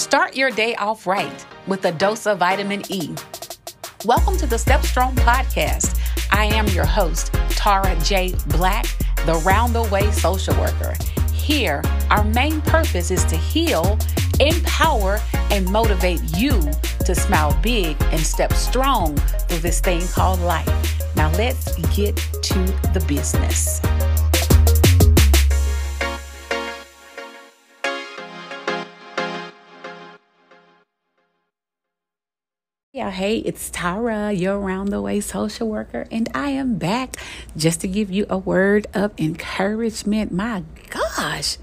Start your day off right with a dose of vitamin E. Welcome to the Step Strong podcast. I am your host, Tara J. Black, the round the way social worker. Here, our main purpose is to heal, empower, and motivate you to smile big and step strong through this thing called life. Now, let's get to the business. Hey, it's Tara, your round the way social worker, and I am back just to give you a word of encouragement. My gosh,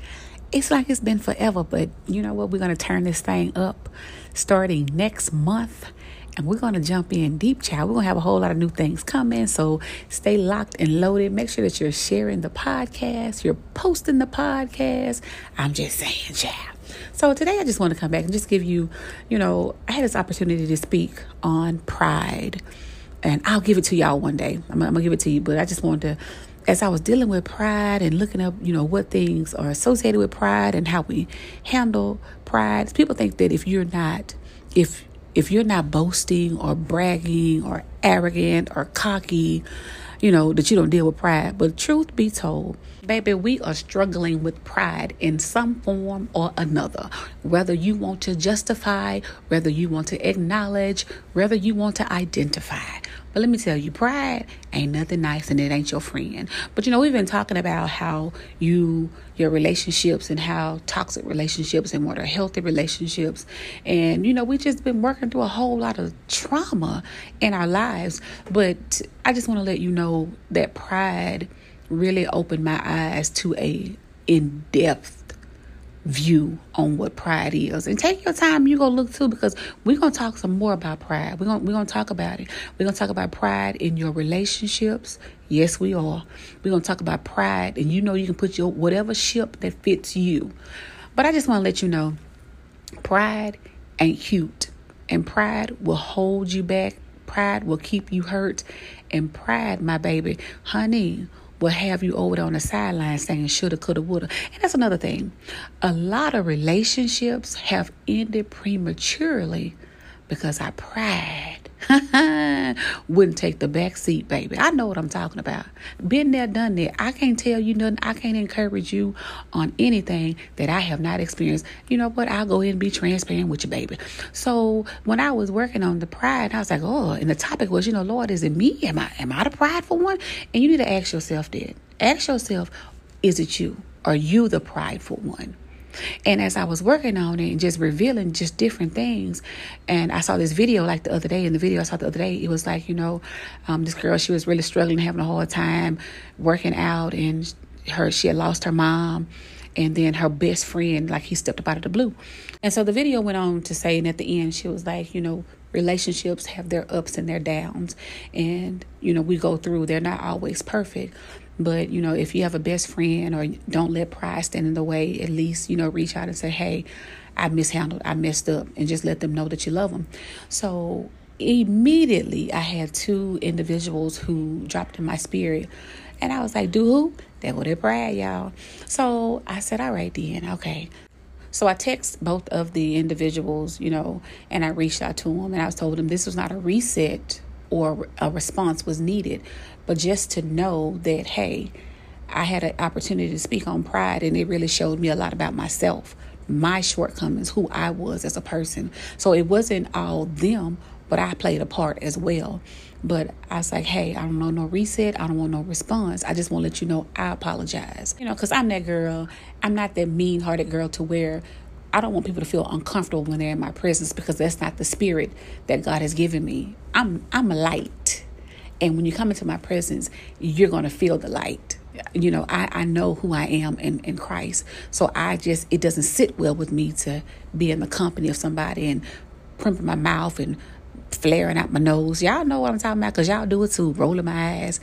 it's like it's been forever, but you know what? We're going to turn this thing up starting next month. And we're going to jump in deep, child. We're going to have a whole lot of new things coming. So stay locked and loaded. Make sure that you're sharing the podcast, you're posting the podcast. I'm just saying, child. So today I just want to come back and just give you, you know, I had this opportunity to speak on pride. And I'll give it to y'all one day. I'm, I'm going to give it to you. But I just wanted to as I was dealing with pride and looking up, you know, what things are associated with pride and how we handle pride, people think that if you're not, if if you're not boasting or bragging or arrogant or cocky, you know, that you don't deal with pride. But truth be told, baby, we are struggling with pride in some form or another. Whether you want to justify, whether you want to acknowledge, whether you want to identify. But let me tell you, pride ain't nothing nice and it ain't your friend. But you know, we've been talking about how you, your relationships and how toxic relationships and what are healthy relationships. And you know, we just been working through a whole lot of trauma in our lives. But I just want to let you know that pride really opened my eyes to a in-depth view on what pride is. And take your time, you go look too, because we're gonna talk some more about pride. We're gonna we're gonna talk about it. We're gonna talk about pride in your relationships. Yes, we are. We're gonna talk about pride, and you know you can put your whatever ship that fits you. But I just want to let you know, pride ain't cute, and pride will hold you back. Pride will keep you hurt, and pride, my baby, honey will have you over there on the sideline saying shoulda, coulda, woulda. And that's another thing. A lot of relationships have ended prematurely because our pride wouldn't take the back seat, baby. I know what I'm talking about. Been there, done that. I can't tell you nothing. I can't encourage you on anything that I have not experienced. You know what? I'll go ahead and be transparent with you, baby. So when I was working on the pride, I was like, oh, and the topic was, you know, Lord, is it me? Am I am I the prideful one? And you need to ask yourself that. Ask yourself, is it you? Are you the prideful one? And as I was working on it and just revealing just different things, and I saw this video like the other day. In the video I saw the other day, it was like, you know, um, this girl, she was really struggling, having a hard time working out, and her she had lost her mom. And then her best friend, like he stepped up out of the blue. And so the video went on to say, and at the end, she was like, you know, relationships have their ups and their downs. And, you know, we go through, they're not always perfect. But, you know, if you have a best friend or don't let pride stand in the way, at least, you know, reach out and say, hey, I mishandled, I messed up, and just let them know that you love them. So immediately, I had two individuals who dropped in my spirit. And I was like, do who? That go their pride, y'all. So I said, all right, then, okay. So I text both of the individuals, you know, and I reached out to them and I told them this was not a reset or a response was needed, but just to know that, hey, I had an opportunity to speak on pride, and it really showed me a lot about myself, my shortcomings, who I was as a person. So it wasn't all them, but I played a part as well. But I was like, hey, I don't know no reset. I don't want no response. I just want to let you know I apologize. You know, because I'm that girl. I'm not that mean hearted girl to where I don't want people to feel uncomfortable when they're in my presence because that's not the spirit that God has given me. I'm I'm a light. And when you come into my presence, you're gonna feel the light. You know, I, I know who I am in, in Christ. So I just it doesn't sit well with me to be in the company of somebody and primping my mouth and flaring out my nose. Y'all know what I'm talking about because y'all do it too, rolling my eyes.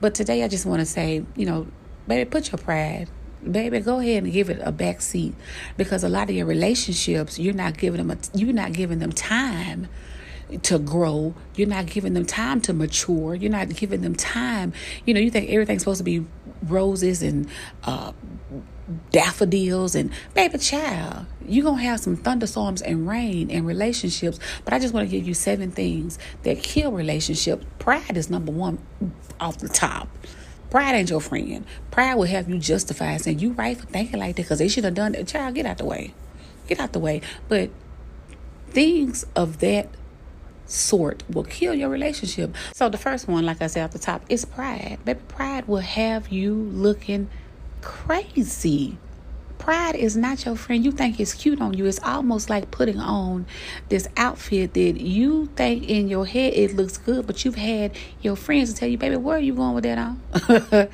But today I just want to say, you know, baby, put your pride baby, go ahead and give it a back seat because a lot of your relationships, you're not giving them a, you're not giving them time to grow. You're not giving them time to mature. You're not giving them time. You know, you think everything's supposed to be roses and uh, daffodils and baby child you're gonna have some thunderstorms and rain and relationships. But i just want to give you seven things that kill relationships pride is number one off the top. Pride ain't your friend. Pride will have you justify saying you right for thinking like that because they should have done that. Child get out the way. Get out the way. But things of that sort will kill your relationship so the first one like i said at the top is pride baby pride will have you looking crazy. Pride is not your friend. You think it's cute on you. It's almost like putting on this outfit that you think in your head it looks good, but you've had your friends tell you, baby, where are you going with that on?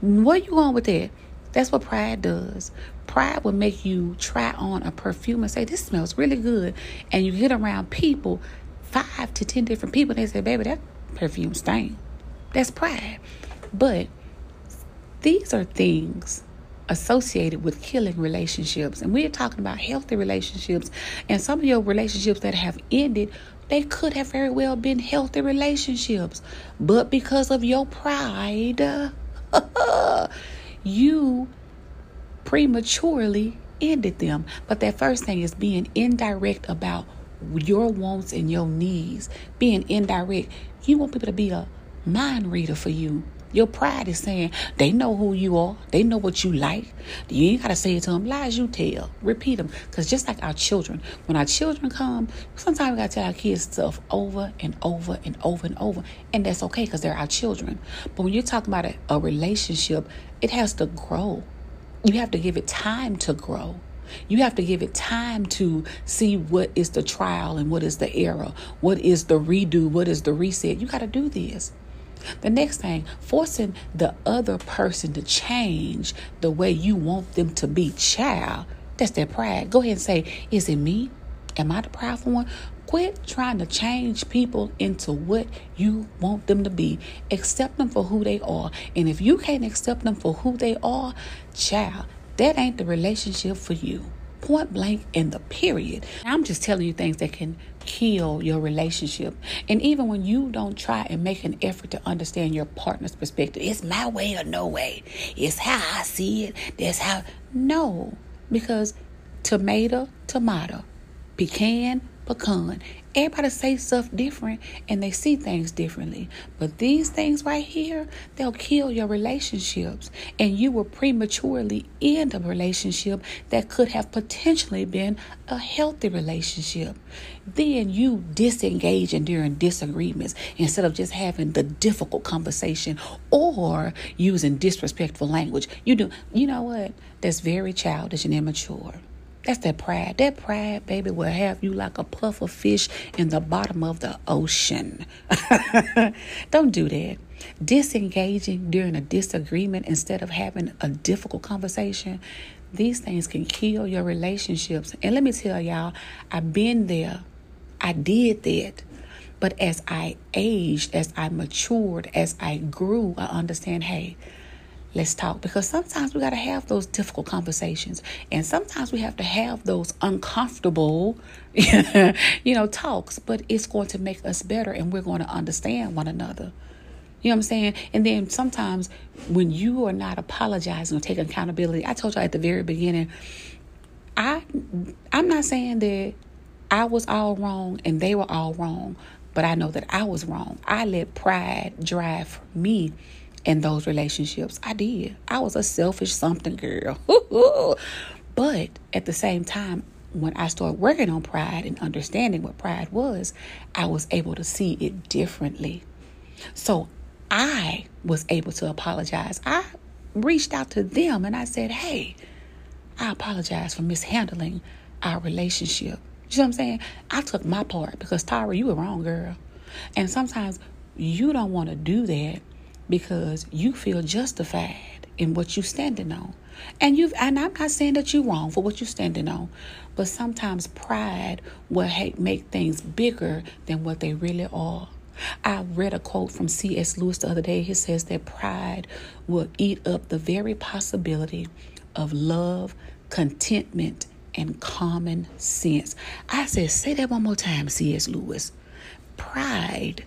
where are you going with that? That's what pride does. Pride will make you try on a perfume and say, This smells really good. And you get around people, five to ten different people, they say, Baby, that perfume stain. That's pride. But these are things associated with killing relationships. And we're talking about healthy relationships. And some of your relationships that have ended, they could have very well been healthy relationships. But because of your pride, you prematurely ended them. But that first thing is being indirect about your wants and your needs. Being indirect. You want people to be a mind reader for you. Your pride is saying they know who you are. They know what you like. You ain't got to say it to them. Lies you tell. Repeat them. Because just like our children, when our children come, sometimes we got to tell our kids stuff over and over and over and over. And that's okay because they're our children. But when you're talking about a, a relationship, it has to grow. You have to give it time to grow. You have to give it time to see what is the trial and what is the error, what is the redo, what is the reset. You got to do this. The next thing, forcing the other person to change the way you want them to be, child, that's their pride. Go ahead and say, Is it me? Am I the prideful one? Quit trying to change people into what you want them to be. Accept them for who they are. And if you can't accept them for who they are, child, that ain't the relationship for you point blank in the period. I'm just telling you things that can kill your relationship. And even when you don't try and make an effort to understand your partner's perspective, it's my way or no way. It's how I see it. That's how. No, because tomato, tomato, pecan, pecan. Everybody say stuff different and they see things differently. But these things right here, they'll kill your relationships. And you will prematurely end a relationship that could have potentially been a healthy relationship. Then you disengage during disagreements instead of just having the difficult conversation or using disrespectful language. You do, you know what? That's very childish and immature. That's that pride. That pride, baby, will have you like a puff of fish in the bottom of the ocean. Don't do that. Disengaging during a disagreement instead of having a difficult conversation, these things can kill your relationships. And let me tell y'all, I've been there. I did that. But as I aged, as I matured, as I grew, I understand hey, let's talk. Because sometimes we got to have those difficult conversations. And sometimes we have to have those uncomfortable you know talks. But it's going to make us better and we're going to understand one another. You know what I'm saying? And then sometimes when you are not apologizing or taking accountability, I told you at the very beginning, I I'm not saying that I was all wrong and they were all wrong, but I know that I was wrong. I let pride drive me in those relationships. I did. I was a selfish something girl. but at the same time, when I started working on pride and understanding what pride was, I was able to see it differently. So I was able to apologize. I reached out to them and I said, Hey, I apologize for mishandling our relationship. You know what I'm saying? I took my part because Tyra, you were wrong, girl. And sometimes you don't want to do that because you feel justified in what you're standing on. And you've and I'm not saying that you're wrong for what you're standing on, but sometimes pride will make things bigger than what they really are. I read a quote from C.S. Lewis the other day. He says that pride will eat up the very possibility of love, contentment, and common sense. I said, say that one more time, C.S. Lewis. pride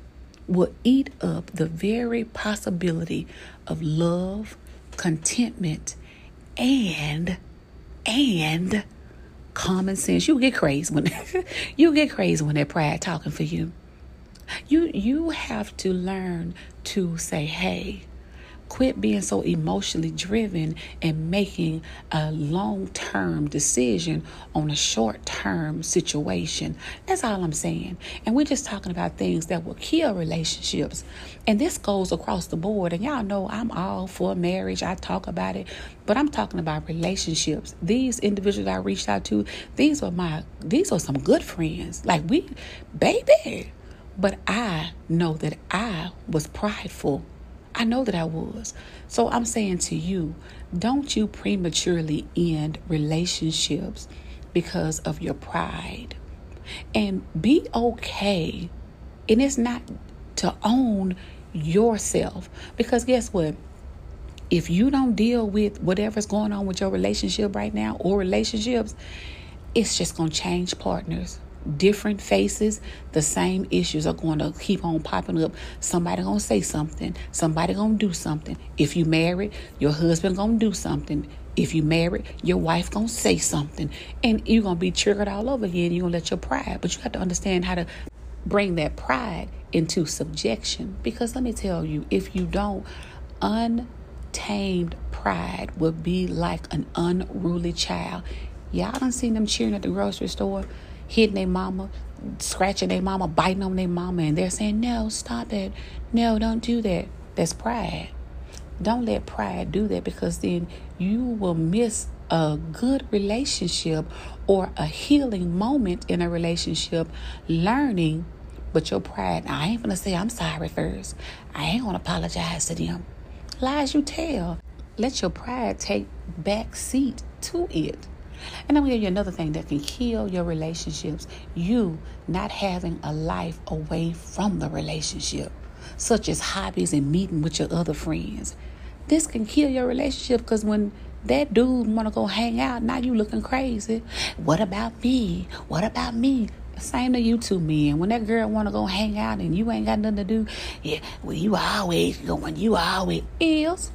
will eat up the very possibility of love, contentment, and and common sense. You get crazy when you get crazy when that pride talking for you. You you have to learn to say, "Hey, Quit being so emotionally driven and making a long term decision on a short term situation. That's all I'm saying. And we're just talking about things that will kill relationships. And this goes across the board. And y'all know I'm all for marriage, I talk about it, but I'm talking about relationships. These individuals I reached out to, these are my, these are some good friends. Like we, baby. But I know that I was prideful I know that I was. So I'm saying to you, don't you prematurely end relationships because of your pride. And be okay. And it's not to own yourself. Because guess what? If you don't deal with whatever's going on with your relationship right now or relationships, it's just going to change partners different faces, the same issues are going to keep on popping up. Somebody gonna say something. Somebody gonna do something. If you married, your husband gonna do something. If you married, your wife gonna say something, and you're gonna be triggered all over again. You're gonna let your pride, but you have to understand how to bring that pride into subjection. Because let me tell you, if you don't, untamed pride will be like an unruly child. Y'all done seen them cheering at the grocery store hitting their mama, scratching their mama, biting on their mama, and they're saying, No, stop it. No, don't do that. That's pride. Don't let pride do that because then you will miss a good relationship or a healing moment in a relationship, learning. But your pride, I ain't gonna say I'm sorry first. I ain't gonna apologize to them. Lies you tell. Let your pride take back seat to it. And I'm going to give you another thing that can kill your relationships. You not having a life away from the relationship, such as hobbies and meeting with your other friends. This can kill your relationship because when that dude want to go hang out, now you looking crazy. What about me? What about me? Same to you two men. When that girl want to go hang out and you ain't got nothing to do, yeah, well, you always going, you always is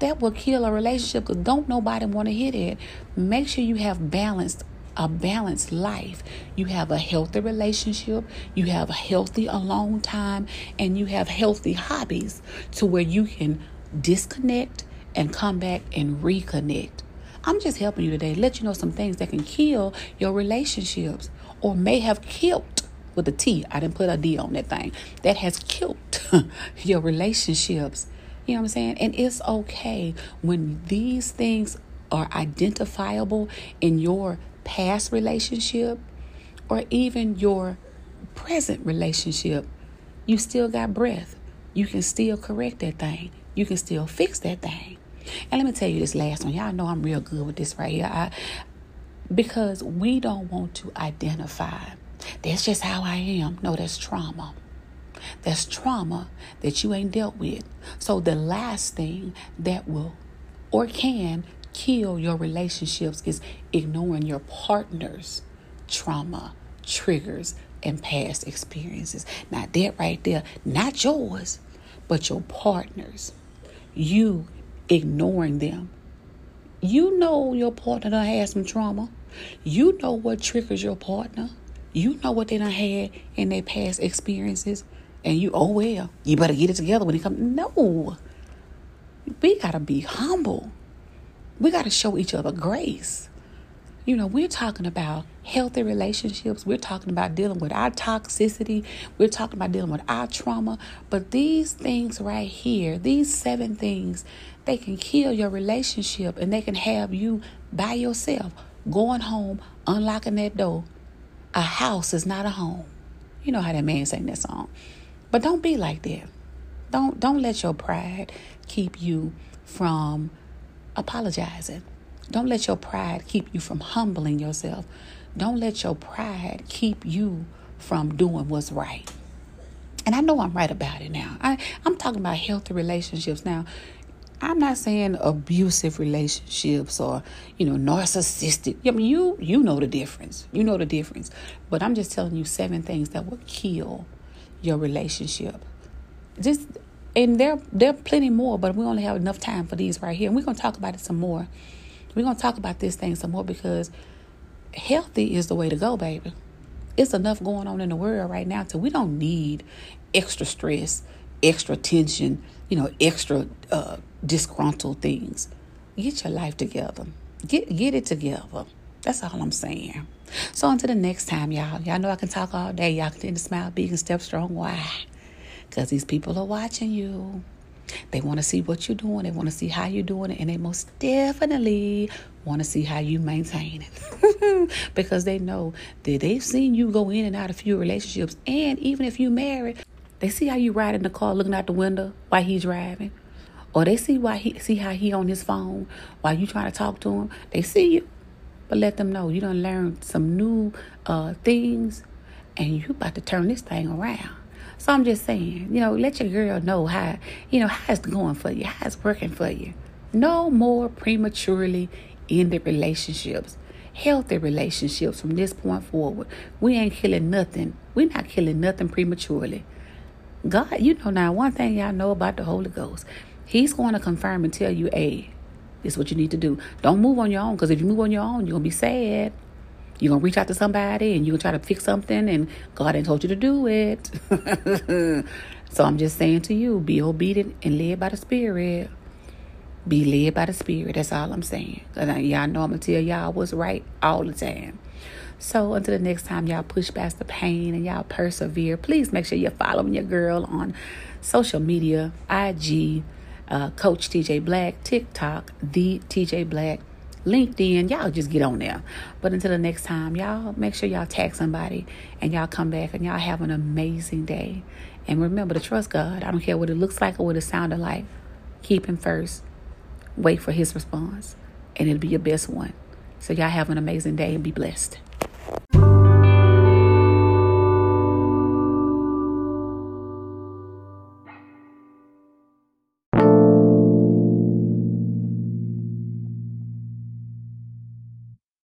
that will kill a relationship because don't nobody want to hit it. Make sure you have balanced a balanced life. You have a healthy relationship, you have a healthy alone time, and you have healthy hobbies to where you can disconnect and come back and reconnect. I'm just helping you today, let you know some things that can kill your relationships or may have killed with a T. I didn't put a D on that thing. That has killed your relationships you know what I'm saying? And it's okay when these things are identifiable in your past relationship or even your present relationship. You still got breath. You can still correct that thing. You can still fix that thing. And let me tell you this last one. Y'all know I'm real good with this right here. I, because we don't want to identify. That's just how I am. No, that's trauma. That's trauma that you ain't dealt with. So the last thing that will or can kill your relationships is ignoring your partner's trauma, triggers, and past experiences. Now, that right there, not yours, but your partner's. You ignoring them. You know your partner done had some trauma. You know what triggers your partner. You know what they done had in their past experiences and you, oh well, you better get it together when it comes. No. We got to be humble. We got to show each other grace. You know, we're talking about healthy relationships. We're talking about dealing with our toxicity. We're talking about dealing with our trauma. But these things right here, these seven things, they can kill your relationship and they can have you by yourself going home, unlocking that door. A house is not a home. You know how that man sang that song. But don't be like that. Don't don't let your pride keep you from apologizing. Don't let your pride keep you from humbling yourself. Don't let your pride keep you from doing what's right. And I know I'm right about it now. I, I'm talking about healthy relationships now. I'm not saying abusive relationships or, you know, narcissistic. I mean, you you know the difference. You know the difference. But I'm just telling you seven things that will kill your relationship. Just and there there are plenty more, but we only have enough time for these right here. And we're gonna talk about it some more. We're gonna talk about this thing some more because healthy is the way to go, baby. It's enough going on in the world right now, so we don't need extra stress, extra tension, you know, extra uh, disgruntled things. Get your life together. Get get it together. That's all I'm saying. So until the next time, y'all. Y'all know I can talk all day. Y'all to smile big and step strong. Why? Because these people are watching you. They want to see what you're doing. They want to see how you're doing it. And they most definitely want to see how you maintain it. because they know that they've seen you go in and out of few relationships. And even if you married, they see how you ride in the car looking out the window while he's driving. Or they see why he see how he on his phone while you trying to talk to him. They see you. But let them know you don't learn some new uh, things and you about to turn this thing around. So I'm just saying, you know, let your girl know how, you know, how it's going for you, how it's working for you. No more prematurely ended relationships. Healthy relationships from this point forward. We ain't killing nothing. We're not killing nothing prematurely. God, you know now, one thing y'all know about the Holy Ghost, He's going to confirm and tell you, hey, this is what you need to do. Don't move on your own, because if you move on your own, you're going to be sad. You're going to reach out to somebody and you're going to try to fix something, and God ain't told you to do it. so I'm just saying to you, be obedient and led by the Spirit. Be led by the Spirit. That's all I'm saying. Because y'all know I'm going to tell y'all what's right all the time. So until the next time, y'all push past the pain and y'all persevere. Please make sure you're following your girl on social media, IG, uh, Coach TJ Black, TikTok, the TJ Black, LinkedIn. Y'all just get on there. But until the next time, y'all make sure y'all tag somebody and y'all come back and y'all have an amazing day. And remember to trust God. I don't care what it looks like or what it sounded like. Keep Him first. Wait for His response, and it'll be your best one. So y'all have an amazing day and be blessed.